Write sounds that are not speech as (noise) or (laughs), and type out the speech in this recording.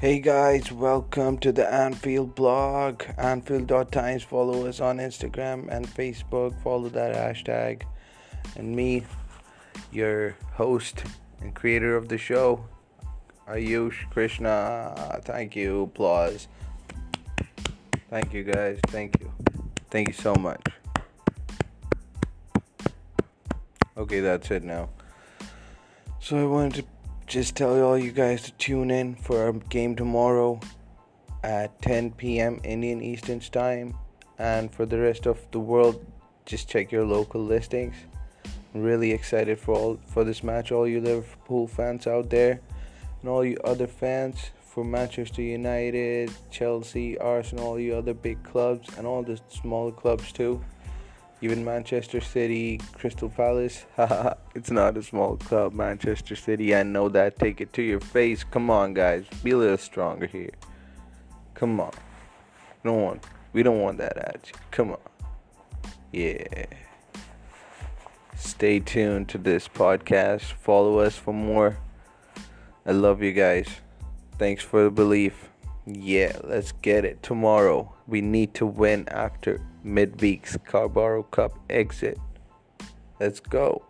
Hey guys, welcome to the Anfield blog, Anfield.times. Follow us on Instagram and Facebook. Follow that hashtag. And me, your host and creator of the show, Ayush Krishna. Thank you. Applause. Thank you, guys. Thank you. Thank you so much. Okay, that's it now. So I wanted to just tell all you guys to tune in for our game tomorrow at 10 p.m. Indian Eastern Time. And for the rest of the world, just check your local listings. I'm really excited for all for this match, all you Liverpool fans out there, and all you other fans for Manchester United, Chelsea, Arsenal, all you other big clubs, and all the smaller clubs too even Manchester City, Crystal Palace. (laughs) it's not a small club, Manchester City. I know that. Take it to your face. Come on, guys. Be a little stronger here. Come on. We don't want. We don't want that at you. Come on. Yeah. Stay tuned to this podcast. Follow us for more. I love you guys. Thanks for the belief. Yeah, let's get it. Tomorrow, we need to win after midweek's Carabao Cup exit. Let's go.